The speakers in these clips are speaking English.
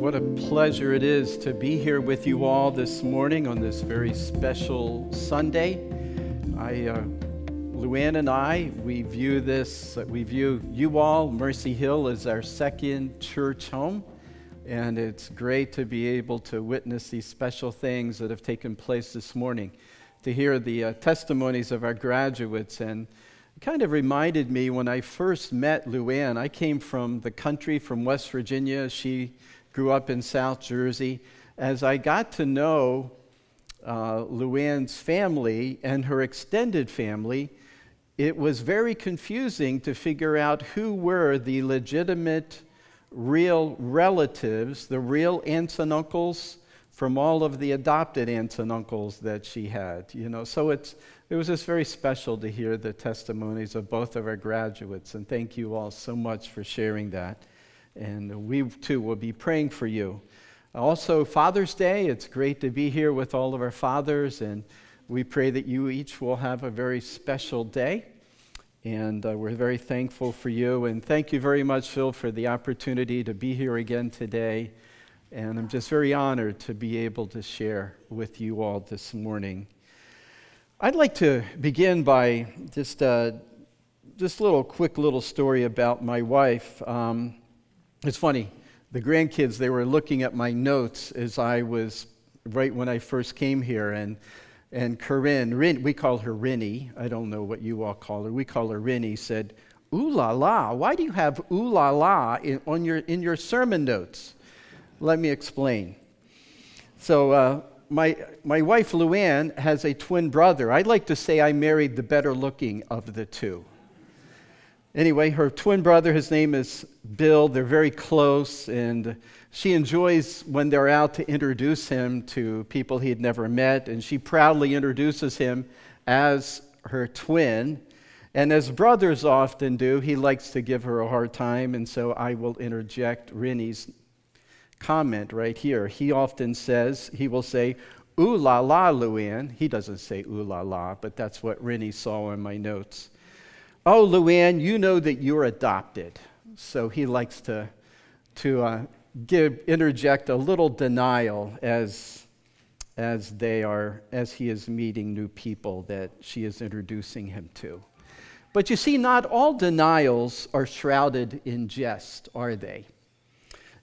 What a pleasure it is to be here with you all this morning on this very special Sunday. I, uh, Luann and I, we view this, we view you all, Mercy Hill, as our second church home. And it's great to be able to witness these special things that have taken place this morning, to hear the uh, testimonies of our graduates. And it kind of reminded me when I first met Luann, I came from the country, from West Virginia. She grew up in South Jersey. As I got to know uh, Luann's family and her extended family, it was very confusing to figure out who were the legitimate, real relatives, the real aunts and uncles from all of the adopted aunts and uncles that she had. You know, so it's it was just very special to hear the testimonies of both of our graduates, and thank you all so much for sharing that. And we too will be praying for you. Also, Father's Day, it's great to be here with all of our fathers, and we pray that you each will have a very special day. And uh, we're very thankful for you. And thank you very much, Phil, for the opportunity to be here again today. And I'm just very honored to be able to share with you all this morning. I'd like to begin by just, uh, just a little quick little story about my wife. Um, it's funny, the grandkids, they were looking at my notes as I was, right when I first came here, and, and Corinne, Rin, we call her Rinny, I don't know what you all call her, we call her Rinny, said, Ooh la la, why do you have ooh la la in, on your, in your sermon notes? Let me explain. So, uh, my, my wife Luann has a twin brother. I'd like to say I married the better looking of the two. Anyway, her twin brother, his name is Bill. They're very close, and she enjoys when they're out to introduce him to people he had never met, and she proudly introduces him as her twin. And as brothers often do, he likes to give her a hard time, and so I will interject Rinny's comment right here. He often says, he will say, Ooh la la, Luann. He doesn't say ooh la la, but that's what Rinny saw in my notes. Oh, Luann, you know that you're adopted. So he likes to, to uh, give, interject a little denial as, as, they are, as he is meeting new people that she is introducing him to. But you see, not all denials are shrouded in jest, are they?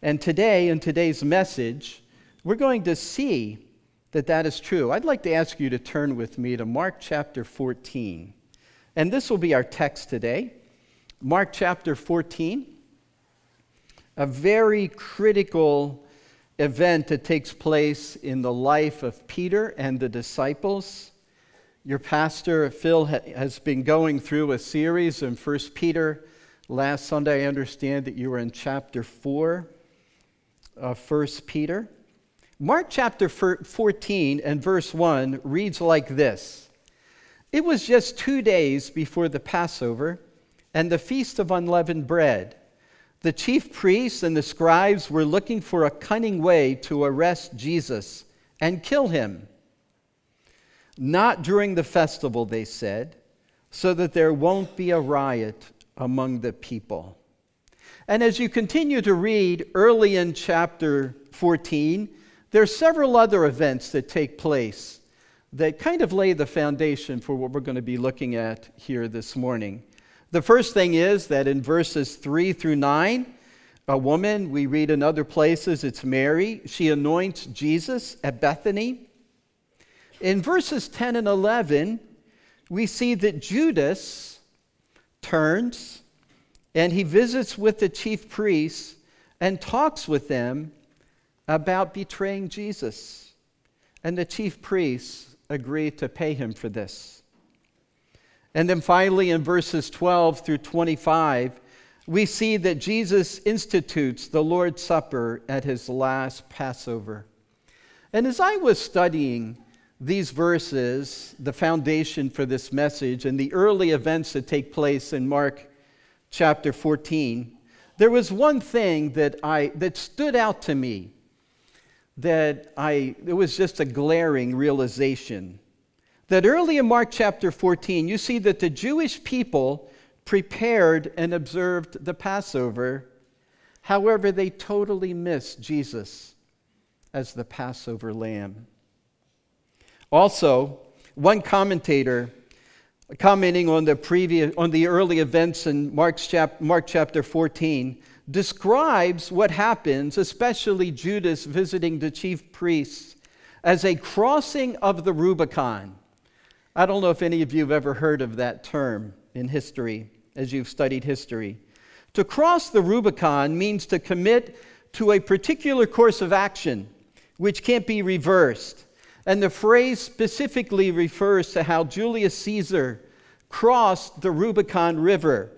And today, in today's message, we're going to see that that is true. I'd like to ask you to turn with me to Mark chapter 14. And this will be our text today Mark chapter 14. A very critical event that takes place in the life of Peter and the disciples. Your pastor, Phil, has been going through a series in 1 Peter. Last Sunday, I understand that you were in chapter 4 of 1 Peter. Mark chapter 14 and verse 1 reads like this it was just two days before the Passover and the Feast of Unleavened Bread. The chief priests and the scribes were looking for a cunning way to arrest Jesus and kill him. Not during the festival, they said, so that there won't be a riot among the people. And as you continue to read early in chapter 14, there are several other events that take place that kind of lay the foundation for what we're going to be looking at here this morning. The first thing is that in verses 3 through 9, a woman, we read in other places, it's Mary, she anoints Jesus at Bethany. In verses 10 and 11, we see that Judas turns and he visits with the chief priests and talks with them about betraying Jesus. And the chief priests agree to pay him for this. And then finally, in verses 12 through 25, we see that Jesus institutes the Lord's Supper at his last Passover. And as I was studying these verses, the foundation for this message, and the early events that take place in Mark chapter 14, there was one thing that, I, that stood out to me that I, it was just a glaring realization. That early in Mark chapter 14, you see that the Jewish people prepared and observed the Passover. However, they totally missed Jesus as the Passover lamb. Also, one commentator commenting on the previous on the early events in Mark's chap, Mark chapter 14 describes what happens, especially Judas visiting the chief priests, as a crossing of the Rubicon. I don't know if any of you have ever heard of that term in history as you've studied history. To cross the Rubicon means to commit to a particular course of action which can't be reversed. And the phrase specifically refers to how Julius Caesar crossed the Rubicon River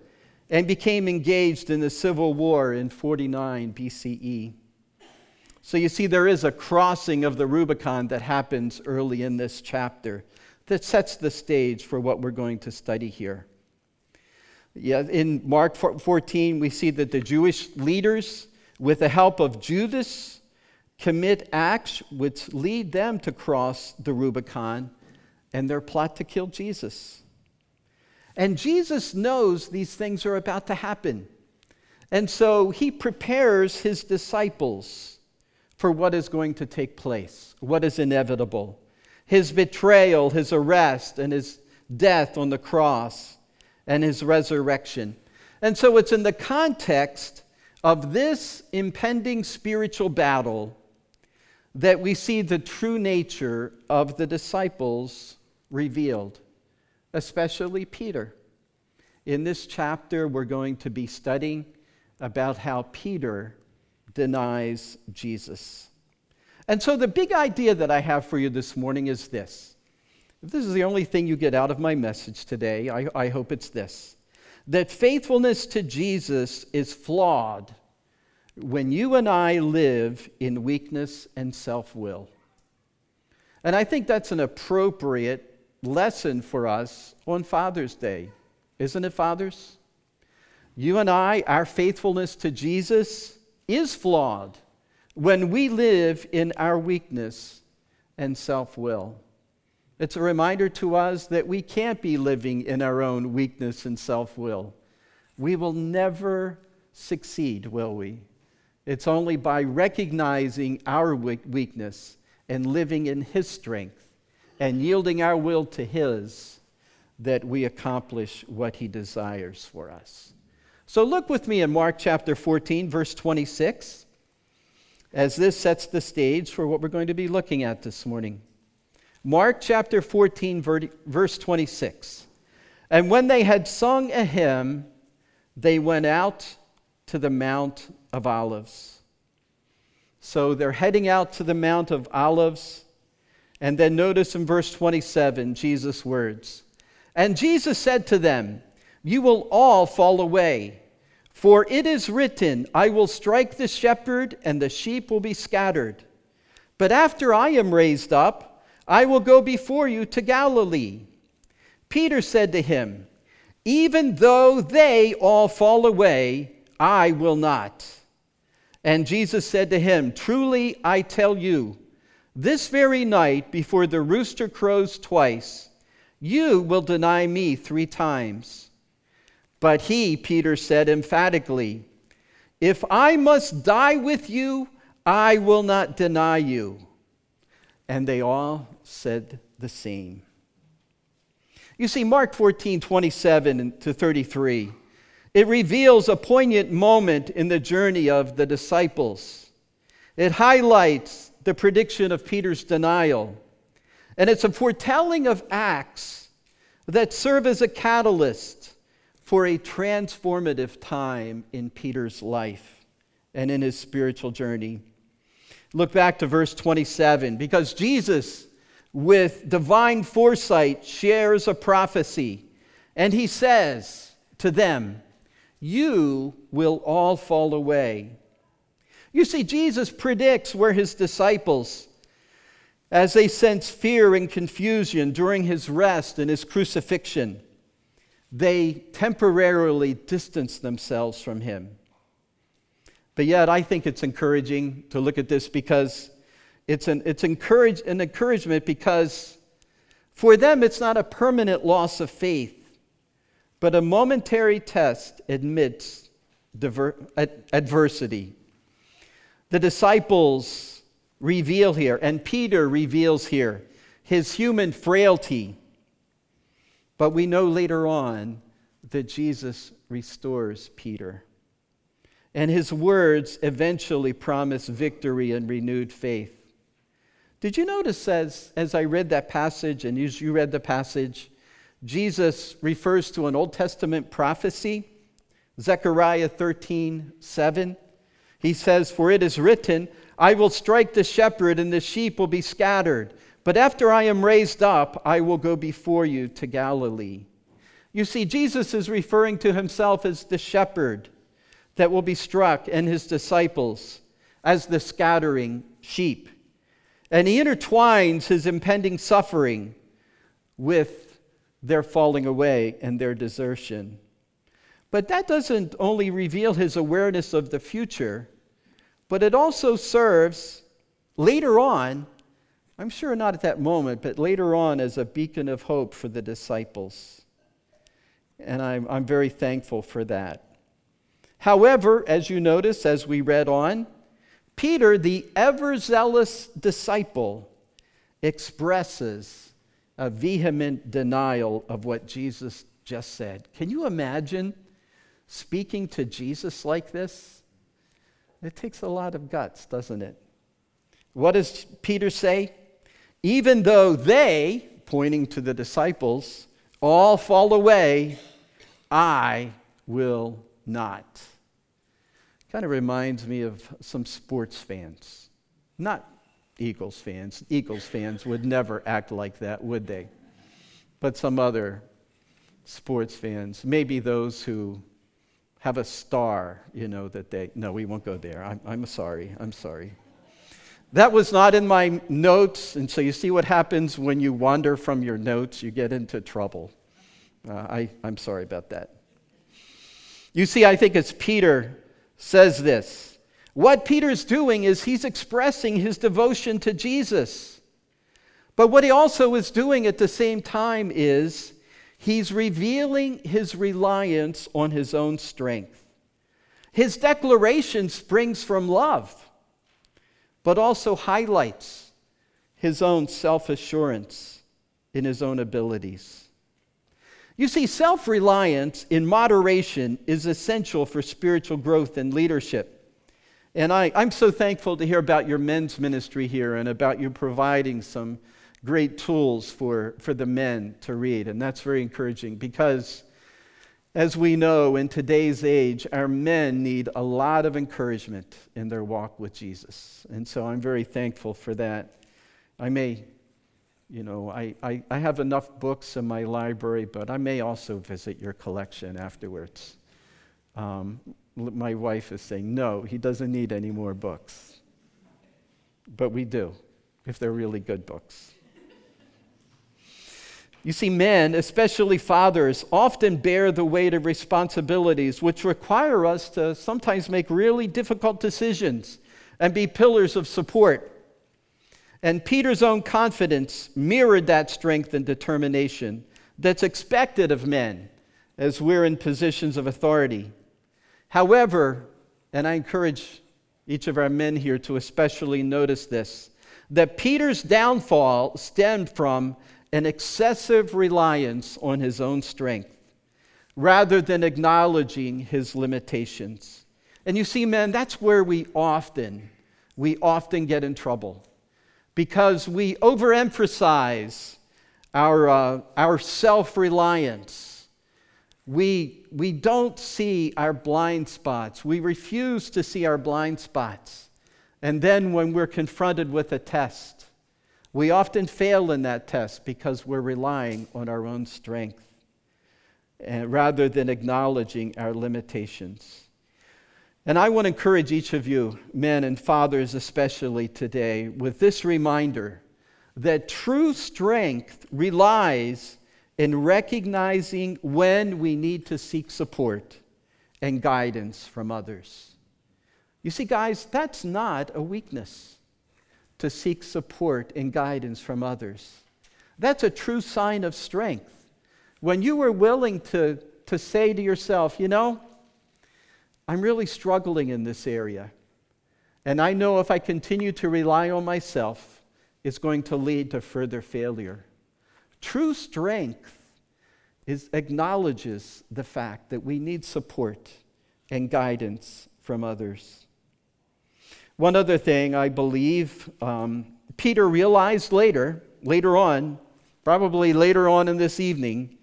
and became engaged in the Civil War in 49 BCE. So you see, there is a crossing of the Rubicon that happens early in this chapter that sets the stage for what we're going to study here. Yeah, in Mark 14, we see that the Jewish leaders, with the help of Judas, commit acts which lead them to cross the Rubicon and their plot to kill Jesus. And Jesus knows these things are about to happen. And so he prepares his disciples for what is going to take place, what is inevitable his betrayal, his arrest, and his death on the cross, and his resurrection. And so it's in the context of this impending spiritual battle that we see the true nature of the disciples revealed especially Peter. In this chapter, we're going to be studying about how Peter denies Jesus. And so, the big idea that I have for you this morning is this. If this is the only thing you get out of my message today, I, I hope it's this that faithfulness to Jesus is flawed when you and I live in weakness and self will. And I think that's an appropriate lesson for us on Father's Day. Isn't it, fathers? You and I, our faithfulness to Jesus is flawed when we live in our weakness and self will. It's a reminder to us that we can't be living in our own weakness and self will. We will never succeed, will we? It's only by recognizing our weakness and living in His strength and yielding our will to His that we accomplish what He desires for us. So look with me in Mark chapter 14, verse 26, as this sets the stage for what we're going to be looking at this morning. Mark chapter 14, verse 26. And when they had sung a hymn, they went out to the Mount of Olives. So they're heading out to the Mount of Olives. And then notice in verse 27 Jesus' words. And Jesus said to them, You will all fall away, for it is written, I will strike the shepherd, and the sheep will be scattered. But after I am raised up, I will go before you to Galilee. Peter said to him, Even though they all fall away, I will not. And Jesus said to him, Truly I tell you, this very night, before the rooster crows twice, you will deny me three times. But he, Peter said emphatically, If I must die with you, I will not deny you. And they all said the same. You see, Mark 14, 27 to 33, it reveals a poignant moment in the journey of the disciples. It highlights the prediction of Peter's denial. And it's a foretelling of acts that serve as a catalyst for a transformative time in Peter's life and in his spiritual journey. Look back to verse 27 because Jesus, with divine foresight, shares a prophecy. And he says to them, You will all fall away you see, Jesus predicts where his disciples, as they sense fear and confusion during his rest and his crucifixion, they temporarily distance themselves from him. But yet, I think it's encouraging to look at this because it's an, it's encourage, an encouragement because for them it's not a permanent loss of faith, but a momentary test amidst adversity. The disciples reveal here, and Peter reveals here, his human frailty. But we know later on that Jesus restores Peter. And his words eventually promise victory and renewed faith. Did you notice as, as I read that passage and as you read the passage, Jesus refers to an Old Testament prophecy, Zechariah 13, 7. He says, For it is written, I will strike the shepherd, and the sheep will be scattered. But after I am raised up, I will go before you to Galilee. You see, Jesus is referring to himself as the shepherd that will be struck, and his disciples as the scattering sheep. And he intertwines his impending suffering with their falling away and their desertion. But that doesn't only reveal his awareness of the future, but it also serves later on, I'm sure not at that moment, but later on as a beacon of hope for the disciples. And I'm, I'm very thankful for that. However, as you notice as we read on, Peter, the ever zealous disciple, expresses a vehement denial of what Jesus just said. Can you imagine speaking to Jesus like this? It takes a lot of guts, doesn't it? What does Peter say? Even though they, pointing to the disciples, all fall away, I will not. Kind of reminds me of some sports fans. Not Eagles fans. Eagles fans would never act like that, would they? But some other sports fans, maybe those who have a star, you know, that they, no, we won't go there. I'm, I'm sorry. I'm sorry. That was not in my notes, and so you see what happens when you wander from your notes, you get into trouble. Uh, I, I'm sorry about that. You see, I think it's Peter says this. What Peter's doing is he's expressing his devotion to Jesus. But what he also is doing at the same time is he's revealing his reliance on his own strength. His declaration springs from love, but also highlights his own self assurance in his own abilities. You see, self reliance in moderation is essential for spiritual growth and leadership. And I, I'm so thankful to hear about your men's ministry here and about you providing some great tools for, for the men to read. And that's very encouraging because, as we know, in today's age, our men need a lot of encouragement in their walk with Jesus. And so I'm very thankful for that. I may you know, I, I, I, have enough books in my library, but I may also visit your collection afterwards. Um, my wife is saying, no, he doesn't need any more books. But we do, if they're really good books. You see, men, especially fathers, often bear the weight of responsibilities which require us to sometimes make really difficult decisions and be pillars of support. And Peter's own confidence mirrored that strength and determination that's expected of men as we're in positions of authority. However, and I encourage each of our men here to especially notice this, that Peter's downfall stemmed from an excessive reliance on his own strength rather than acknowledging his limitations. And you see, men, that's where we often, we often get in trouble because we overemphasize our, uh, our self reliance. We, we don't see our blind spots. We refuse to see our blind spots. And then when we're confronted with a test, we often fail in that test because we're relying on our own strength eh, rather than acknowledging our limitations. And I want to encourage each of you, men and fathers especially today, with this reminder that true strength relies in recognizing when we need to seek support and guidance from others. You see, guys, that's not a weakness to seek support and guidance from others. That's a true sign of strength. When you are willing to, to say to yourself, you know, I'm really struggling in this area. And I know if I continue to rely on myself, it's going to lead to further failure. True strength is, acknowledges the fact that we need support and guidance from others. One other thing I believe um, Peter realized later, later on, probably later on in this evening,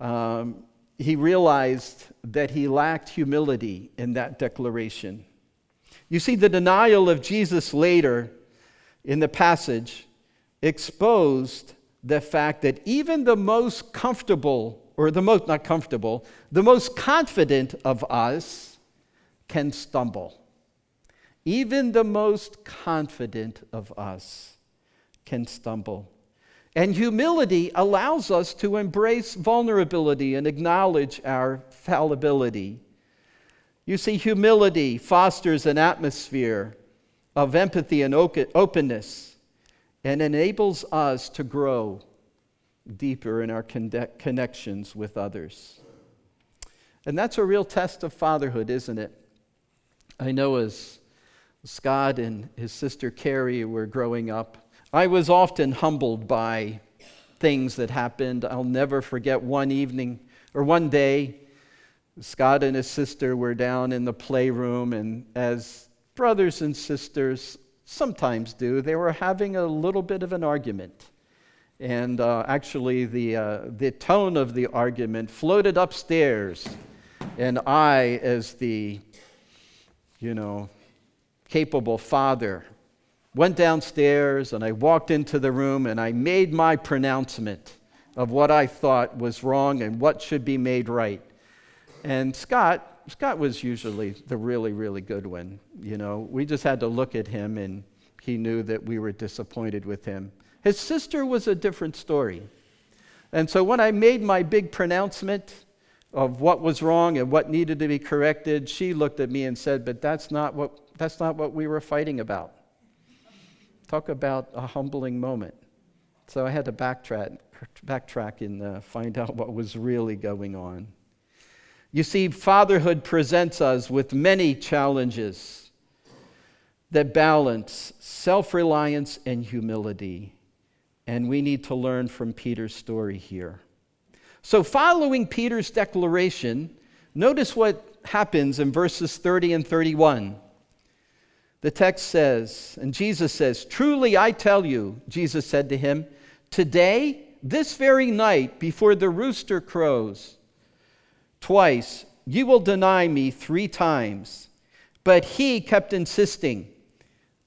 um, he realized that he lacked humility in that declaration. You see, the denial of Jesus later in the passage exposed the fact that even the most comfortable, or the most, not comfortable, the most confident of us can stumble. Even the most confident of us can stumble. And humility allows us to embrace vulnerability and acknowledge our fallibility. You see, humility fosters an atmosphere of empathy and openness and enables us to grow deeper in our connections with others. And that's a real test of fatherhood, isn't it? I know as Scott and his sister Carrie were growing up, I was often humbled by things that happened. I'll never forget one evening or one day, Scott and his sister were down in the playroom, and as brothers and sisters sometimes do, they were having a little bit of an argument. And uh, actually, the, uh, the tone of the argument floated upstairs. And I, as the, you know, capable father, went downstairs and I walked into the room and I made my pronouncement of what I thought was wrong and what should be made right. And Scott, Scott was usually the really, really good one. You know, we just had to look at him and he knew that we were disappointed with him. His sister was a different story. And so when I made my big pronouncement of what was wrong and what needed to be corrected, she looked at me and said, But that's not what, that's not what we were fighting about. Talk about a humbling moment. So I had to backtrack, backtrack and uh, find out what was really going on. You see, fatherhood presents us with many challenges that balance self reliance and humility. And we need to learn from Peter's story here. So, following Peter's declaration, notice what happens in verses 30 and 31. The text says, and Jesus says, Truly I tell you, Jesus said to him, today, this very night, before the rooster crows, twice, you will deny me three times. But he kept insisting.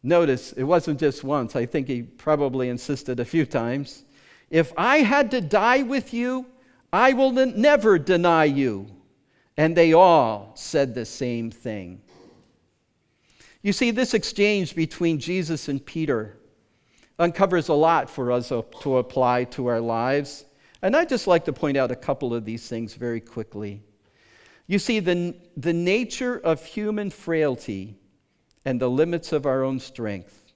Notice, it wasn't just once. I think he probably insisted a few times. If I had to die with you, I will never deny you. And they all said the same thing. You see, this exchange between Jesus and Peter uncovers a lot for us to apply to our lives. And I'd just like to point out a couple of these things very quickly. You see, the, the nature of human frailty and the limits of our own strength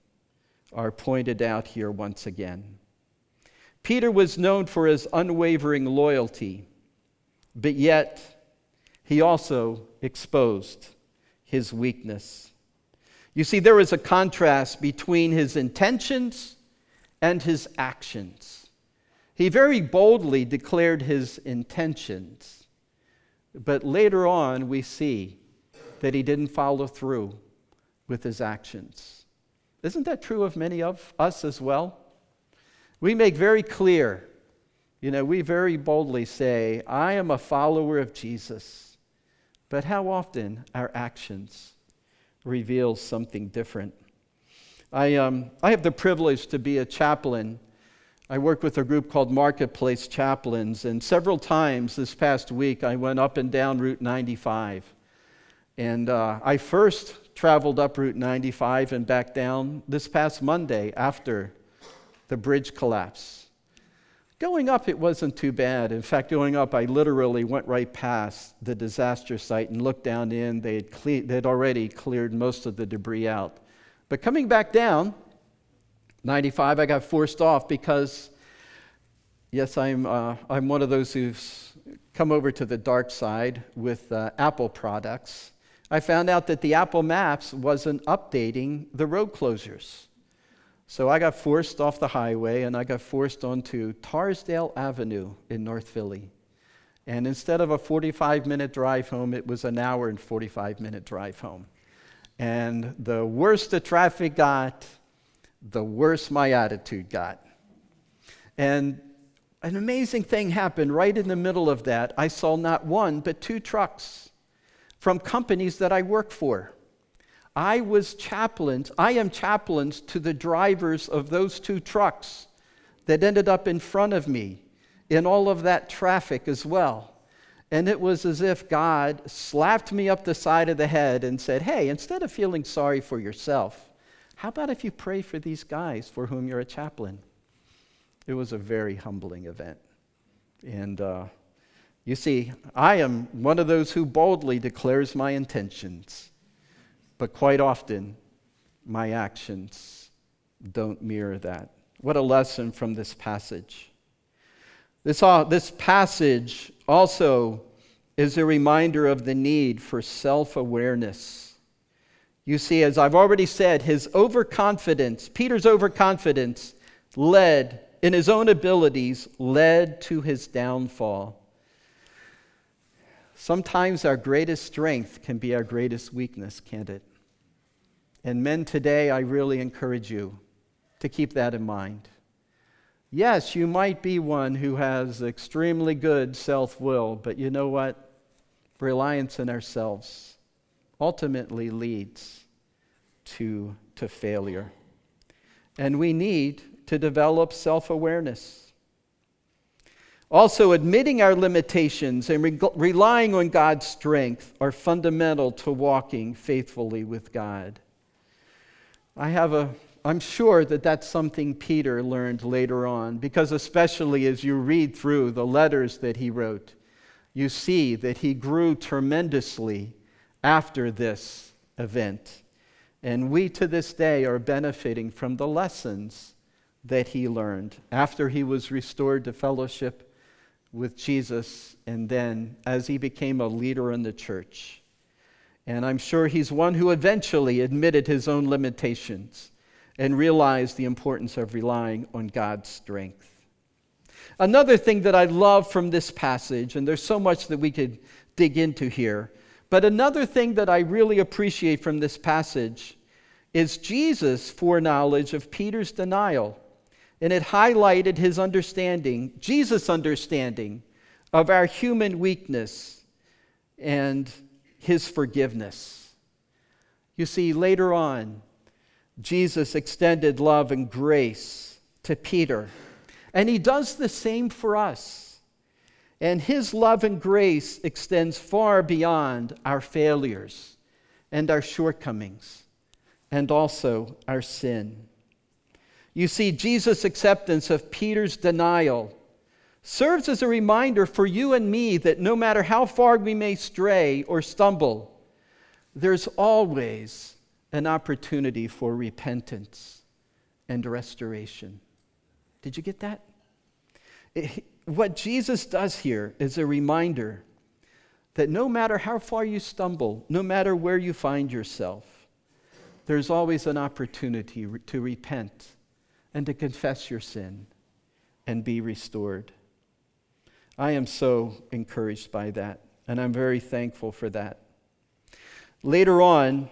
are pointed out here once again. Peter was known for his unwavering loyalty, but yet he also exposed his weakness. You see, there is a contrast between his intentions and his actions. He very boldly declared his intentions, but later on we see that he didn't follow through with his actions. Isn't that true of many of us as well? We make very clear, you know, we very boldly say, I am a follower of Jesus. But how often our actions reveals something different. I, um, I have the privilege to be a chaplain. I work with a group called Marketplace Chaplains, and several times this past week I went up and down Route 95. And uh, I first traveled up Route 95 and back down this past Monday after the bridge collapse. Going up, it wasn't too bad. In fact, going up, I literally went right past the disaster site and looked down in. They had, cle- they had already cleared most of the debris out. But coming back down, 95, I got forced off because, yes, I'm, uh, I'm one of those who's come over to the dark side with uh, Apple products. I found out that the Apple Maps wasn't updating the road closures. So I got forced off the highway and I got forced onto Torresdale Avenue in North Philly. And instead of a 45 minute drive home, it was an hour and 45 minute drive home. And the worse the traffic got, the worse my attitude got. And an amazing thing happened right in the middle of that. I saw not one, but two trucks from companies that I work for. I was chaplains, I am chaplains to the drivers of those two trucks that ended up in front of me in all of that traffic as well. And it was as if God slapped me up the side of the head and said, Hey, instead of feeling sorry for yourself, how about if you pray for these guys for whom you're a chaplain? It was a very humbling event. And uh, you see, I am one of those who boldly declares my intentions, but quite often my actions don't mirror that. What a lesson from this passage. This, this passage also is a reminder of the need for self awareness. You see, as I've already said, his overconfidence, Peter's overconfidence, led in his own abilities, led to his downfall. Sometimes our greatest strength can be our greatest weakness, can't it? And men today, I really encourage you to keep that in mind. Yes, you might be one who has extremely good self will, but you know what? Reliance in ourselves ultimately leads to, to failure. And we need to develop self awareness. Also, admitting our limitations and re- relying on God's strength are fundamental to walking faithfully with God. I have a I'm sure that that's something Peter learned later on, because especially as you read through the letters that he wrote, you see that he grew tremendously after this event. And we to this day are benefiting from the lessons that he learned after he was restored to fellowship with Jesus and then as he became a leader in the church. And I'm sure he's one who eventually admitted his own limitations and realized the importance of relying on God's strength. Another thing that I love from this passage, and there's so much that we could dig into here, but another thing that I really appreciate from this passage is Jesus' foreknowledge of Peter's denial. And it highlighted his understanding, Jesus' understanding of our human weakness and his forgiveness. You see, later on, Jesus extended love and grace to Peter. And he does the same for us. And his love and grace extends far beyond our failures and our shortcomings and also our sin. You see, Jesus' acceptance of Peter's denial serves as a reminder for you and me that no matter how far we may stray or stumble, there's always an opportunity for repentance and restoration. Did you get that? It, what Jesus does here is a reminder that no matter how far you stumble, no matter where you find yourself, there's always an opportunity to repent and to confess your sin and be restored. I am so encouraged by that, and I'm very thankful for that. Later on,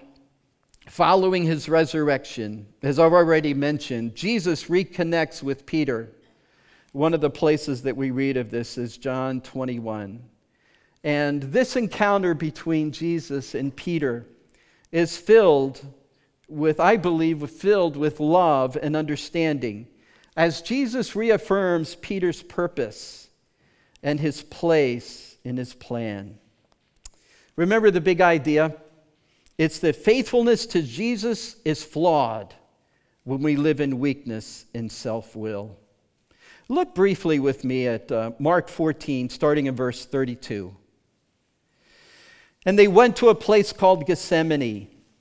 Following his resurrection, as I've already mentioned, Jesus reconnects with Peter. One of the places that we read of this is John 21. And this encounter between Jesus and Peter is filled with, I believe, filled with love and understanding as Jesus reaffirms Peter's purpose and his place in his plan. Remember the big idea? It's that faithfulness to Jesus is flawed when we live in weakness and self will. Look briefly with me at uh, Mark 14, starting in verse 32. And they went to a place called Gethsemane,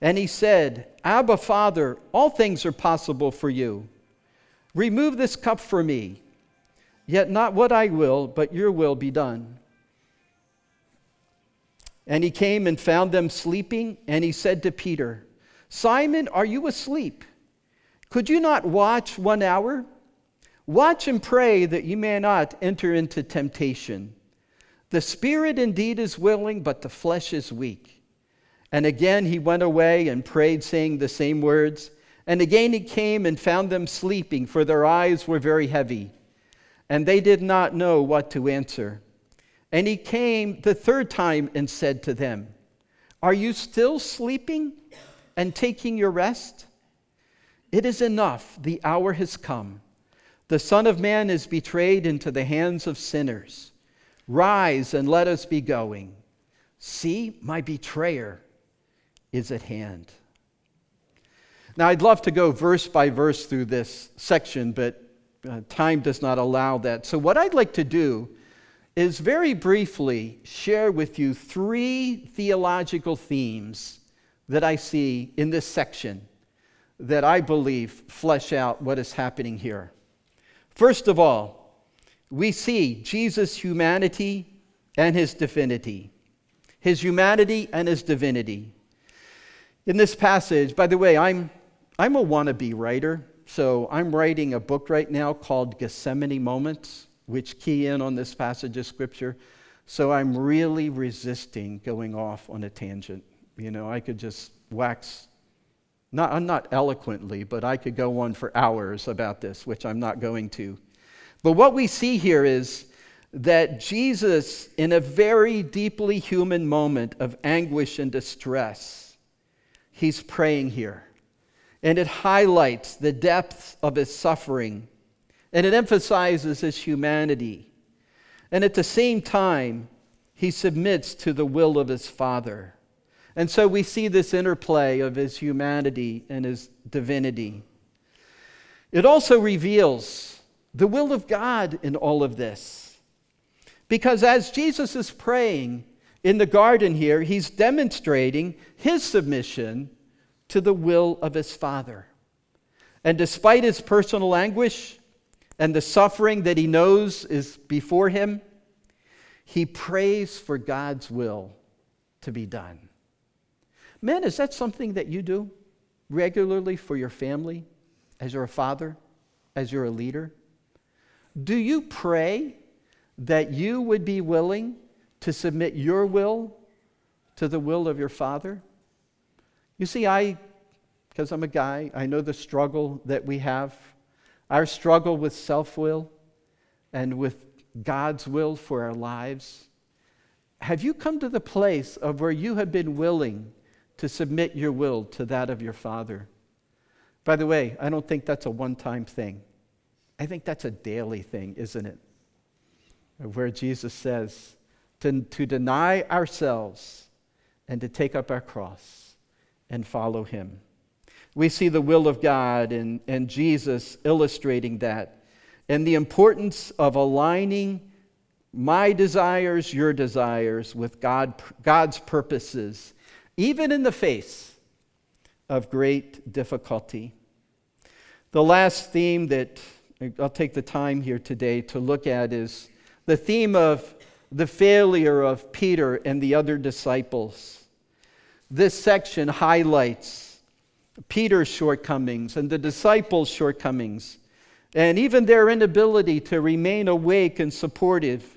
And he said, Abba, Father, all things are possible for you. Remove this cup from me, yet not what I will, but your will be done. And he came and found them sleeping, and he said to Peter, Simon, are you asleep? Could you not watch one hour? Watch and pray that you may not enter into temptation. The spirit indeed is willing, but the flesh is weak. And again he went away and prayed, saying the same words. And again he came and found them sleeping, for their eyes were very heavy, and they did not know what to answer. And he came the third time and said to them, Are you still sleeping and taking your rest? It is enough, the hour has come. The Son of Man is betrayed into the hands of sinners. Rise and let us be going. See, my betrayer is at hand. Now, I'd love to go verse by verse through this section, but uh, time does not allow that. So, what I'd like to do is very briefly share with you three theological themes that I see in this section that I believe flesh out what is happening here. First of all, we see Jesus' humanity and his divinity. His humanity and his divinity. In this passage, by the way, I'm, I'm a wannabe writer, so I'm writing a book right now called Gethsemane Moments which key in on this passage of Scripture. So I'm really resisting going off on a tangent. You know, I could just wax, not, not eloquently, but I could go on for hours about this, which I'm not going to. But what we see here is that Jesus, in a very deeply human moment of anguish and distress, he's praying here. And it highlights the depths of his suffering and it emphasizes his humanity. And at the same time, he submits to the will of his Father. And so we see this interplay of his humanity and his divinity. It also reveals the will of God in all of this. Because as Jesus is praying in the garden here, he's demonstrating his submission to the will of his Father. And despite his personal anguish, and the suffering that he knows is before him, he prays for God's will to be done. Men, is that something that you do regularly for your family as you're a father, as you're a leader? Do you pray that you would be willing to submit your will to the will of your father? You see, I, because I'm a guy, I know the struggle that we have our struggle with self will and with God's will for our lives. Have you come to the place of where you have been willing to submit your will to that of your Father? By the way, I don't think that's a one time thing. I think that's a daily thing, isn't it? Where Jesus says to, to deny ourselves and to take up our cross and follow Him. We see the will of God and, and Jesus illustrating that, and the importance of aligning my desires, your desires, with God, God's purposes, even in the face of great difficulty. The last theme that I'll take the time here today to look at is the theme of the failure of Peter and the other disciples. This section highlights Peter's shortcomings and the disciples' shortcomings, and even their inability to remain awake and supportive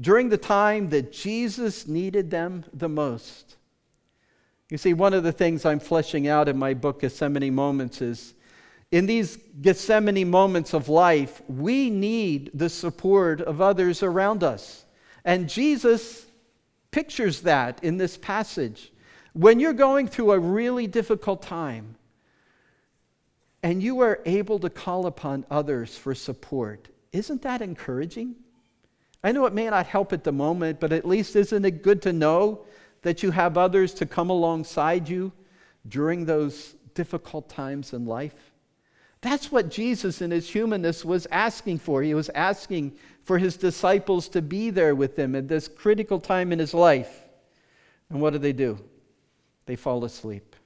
during the time that Jesus needed them the most. You see, one of the things I'm fleshing out in my book, Gethsemane Moments, is in these Gethsemane moments of life, we need the support of others around us. And Jesus pictures that in this passage. When you're going through a really difficult time, and you are able to call upon others for support. Isn't that encouraging? I know it may not help at the moment, but at least isn't it good to know that you have others to come alongside you during those difficult times in life? That's what Jesus, in his humanness, was asking for. He was asking for his disciples to be there with him at this critical time in his life. And what do they do? They fall asleep.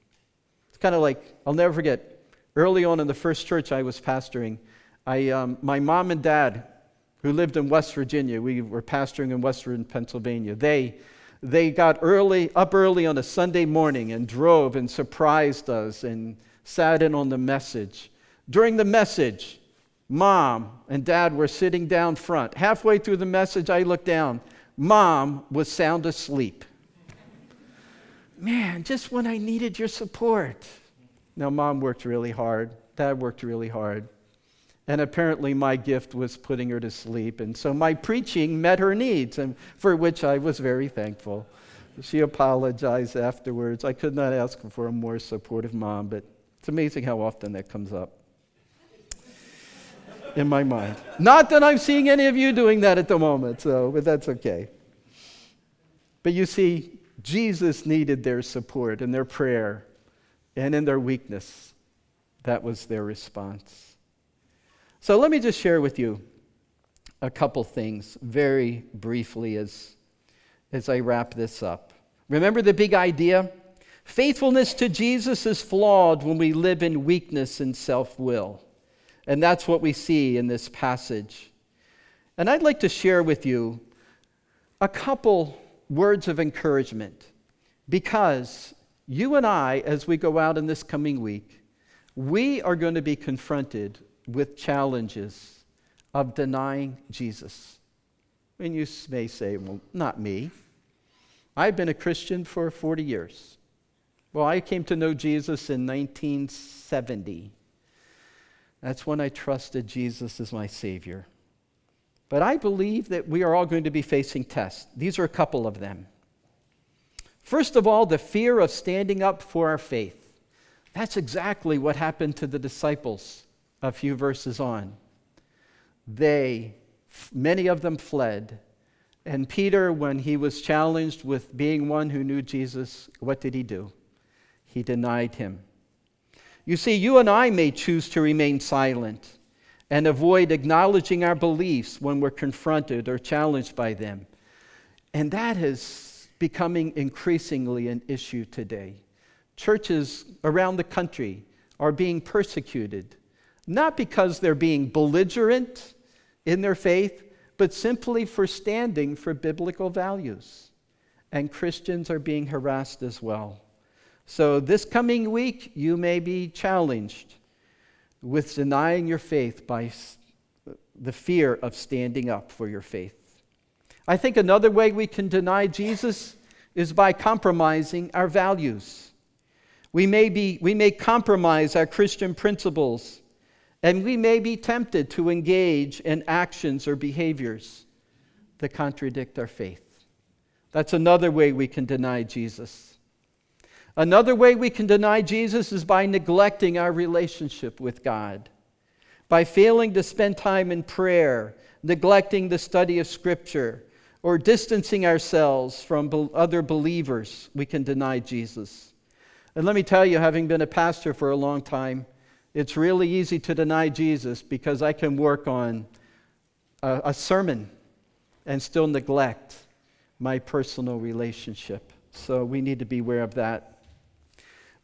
It's kind of like, I'll never forget, early on in the first church I was pastoring, I, um, my mom and dad, who lived in West Virginia, we were pastoring in Western Pennsylvania, they, they got early, up early on a Sunday morning and drove and surprised us and sat in on the message. During the message, mom and dad were sitting down front. Halfway through the message, I looked down. Mom was sound asleep. Man, just when I needed your support. Now, mom worked really hard, dad worked really hard. And apparently, my gift was putting her to sleep. And so my preaching met her needs, and for which I was very thankful. She apologized afterwards. I could not ask for a more supportive mom, but it's amazing how often that comes up in my mind. Not that I'm seeing any of you doing that at the moment, so, but that's okay. But you see, Jesus needed their support and their prayer, and in their weakness, that was their response. So let me just share with you a couple things very briefly as, as I wrap this up. Remember the big idea? Faithfulness to Jesus is flawed when we live in weakness and self will. And that's what we see in this passage. And I'd like to share with you a couple words of encouragement because you and I, as we go out in this coming week, we are going to be confronted with challenges of denying Jesus. And you may say, well, not me. I've been a Christian for 40 years. Well, I came to know Jesus in 1970. That's when I trusted Jesus as my Savior. But I believe that we are all going to be facing tests. These are a couple of them. First of all, the fear of standing up for our faith. That's exactly what happened to the disciples a few verses on. They, many of them fled. And Peter, when he was challenged with being one who knew Jesus, what did he do? He denied him. You see, you and I may choose to remain silent and avoid acknowledging our beliefs when we're confronted or challenged by them. And that is becoming increasingly an issue today. Churches around the country are being persecuted, not because they're being belligerent in their faith, but simply for standing for biblical values. And Christians are being harassed as well. So, this coming week, you may be challenged with denying your faith by the fear of standing up for your faith. I think another way we can deny Jesus is by compromising our values. We may, be, we may compromise our Christian principles, and we may be tempted to engage in actions or behaviors that contradict our faith. That's another way we can deny Jesus. Another way we can deny Jesus is by neglecting our relationship with God, by failing to spend time in prayer, neglecting the study of Scripture, or distancing ourselves from other believers. We can deny Jesus. And let me tell you, having been a pastor for a long time, it's really easy to deny Jesus because I can work on a, a sermon and still neglect my personal relationship. So we need to be aware of that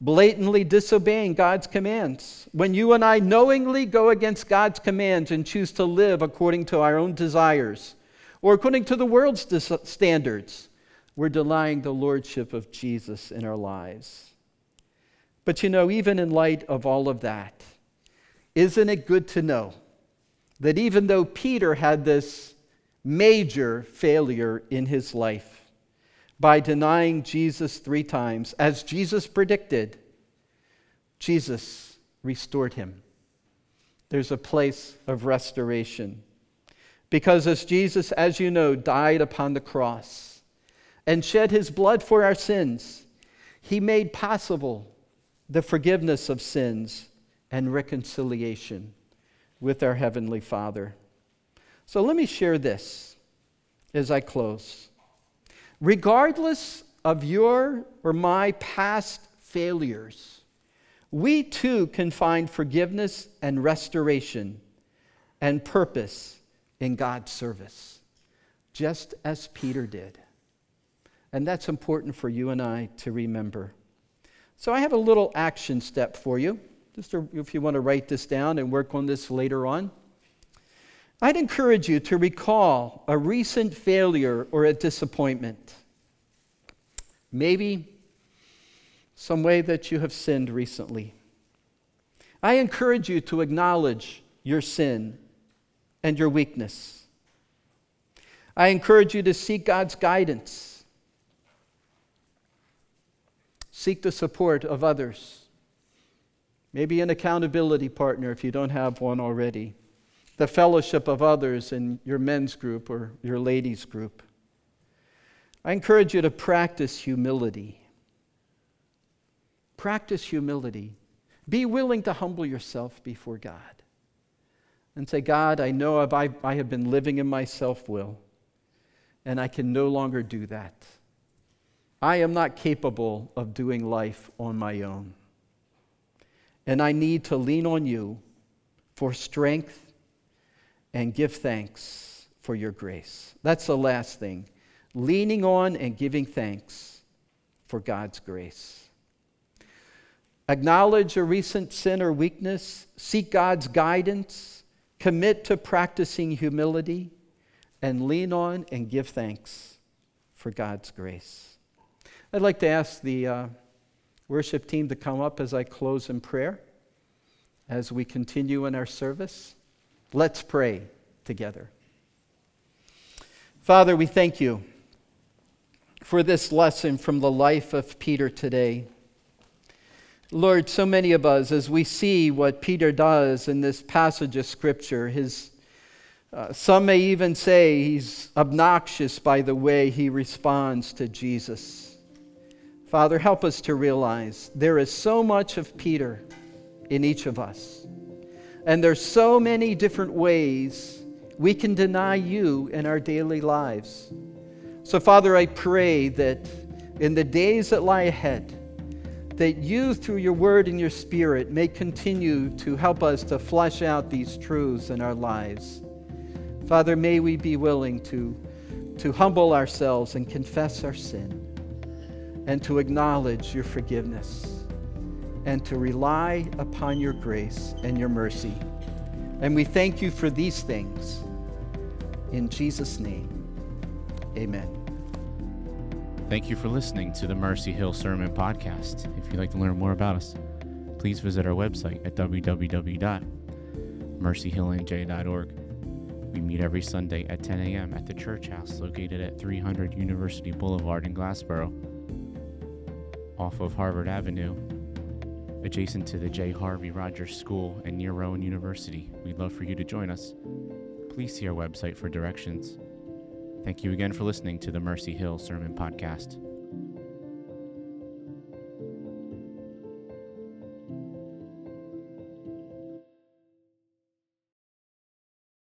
blatantly disobeying God's commands. When you and I knowingly go against God's commands and choose to live according to our own desires or according to the world's standards, we're denying the lordship of Jesus in our lives. But you know, even in light of all of that, isn't it good to know that even though Peter had this major failure in his life, by denying Jesus three times. As Jesus predicted, Jesus restored him. There's a place of restoration. Because as Jesus, as you know, died upon the cross and shed his blood for our sins, he made possible the forgiveness of sins and reconciliation with our Heavenly Father. So let me share this as I close regardless of your or my past failures, we too can find forgiveness and restoration and purpose in God's service, just as Peter did. And that's important for you and I to remember. So I have a little action step for you, just if you want to write this down and work on this later on. I'd encourage you to recall a recent failure or a disappointment. Maybe some way that you have sinned recently. I encourage you to acknowledge your sin and your weakness. I encourage you to seek God's guidance, seek the support of others, maybe an accountability partner if you don't have one already, the fellowship of others in your men's group or your ladies' group. I encourage you to practice humility. Practice humility. Be willing to humble yourself before God and say, God, I know I, I have been living in my self will, and I can no longer do that. I am not capable of doing life on my own. And I need to lean on you for strength and give thanks for your grace. That's the last thing. Leaning on and giving thanks for God's grace. Acknowledge a recent sin or weakness, seek God's guidance, commit to practicing humility, and lean on and give thanks for God's grace. I'd like to ask the uh, worship team to come up as I close in prayer as we continue in our service. Let's pray together. Father, we thank you for this lesson from the life of Peter today. Lord, so many of us, as we see what Peter does in this passage of Scripture, his, uh, some may even say he's obnoxious by the way he responds to Jesus. Father, help us to realize there is so much of Peter in each of us. And there's so many different ways we can deny you in our daily lives. So, Father, I pray that in the days that lie ahead, that you, through your word and your spirit, may continue to help us to flesh out these truths in our lives. Father, may we be willing to, to humble ourselves and confess our sin, and to acknowledge your forgiveness, and to rely upon your grace and your mercy. And we thank you for these things. In Jesus' name, amen. Thank you for listening to the Mercy Hill Sermon Podcast. If you'd like to learn more about us, please visit our website at www.mercyhillnj.org. We meet every Sunday at 10 a.m. at the church house located at 300 University Boulevard in Glassboro, off of Harvard Avenue, adjacent to the J. Harvey Rogers School and near Rowan University. We'd love for you to join us. Please see our website for directions. Thank you again for listening to the Mercy Hill Sermon Podcast.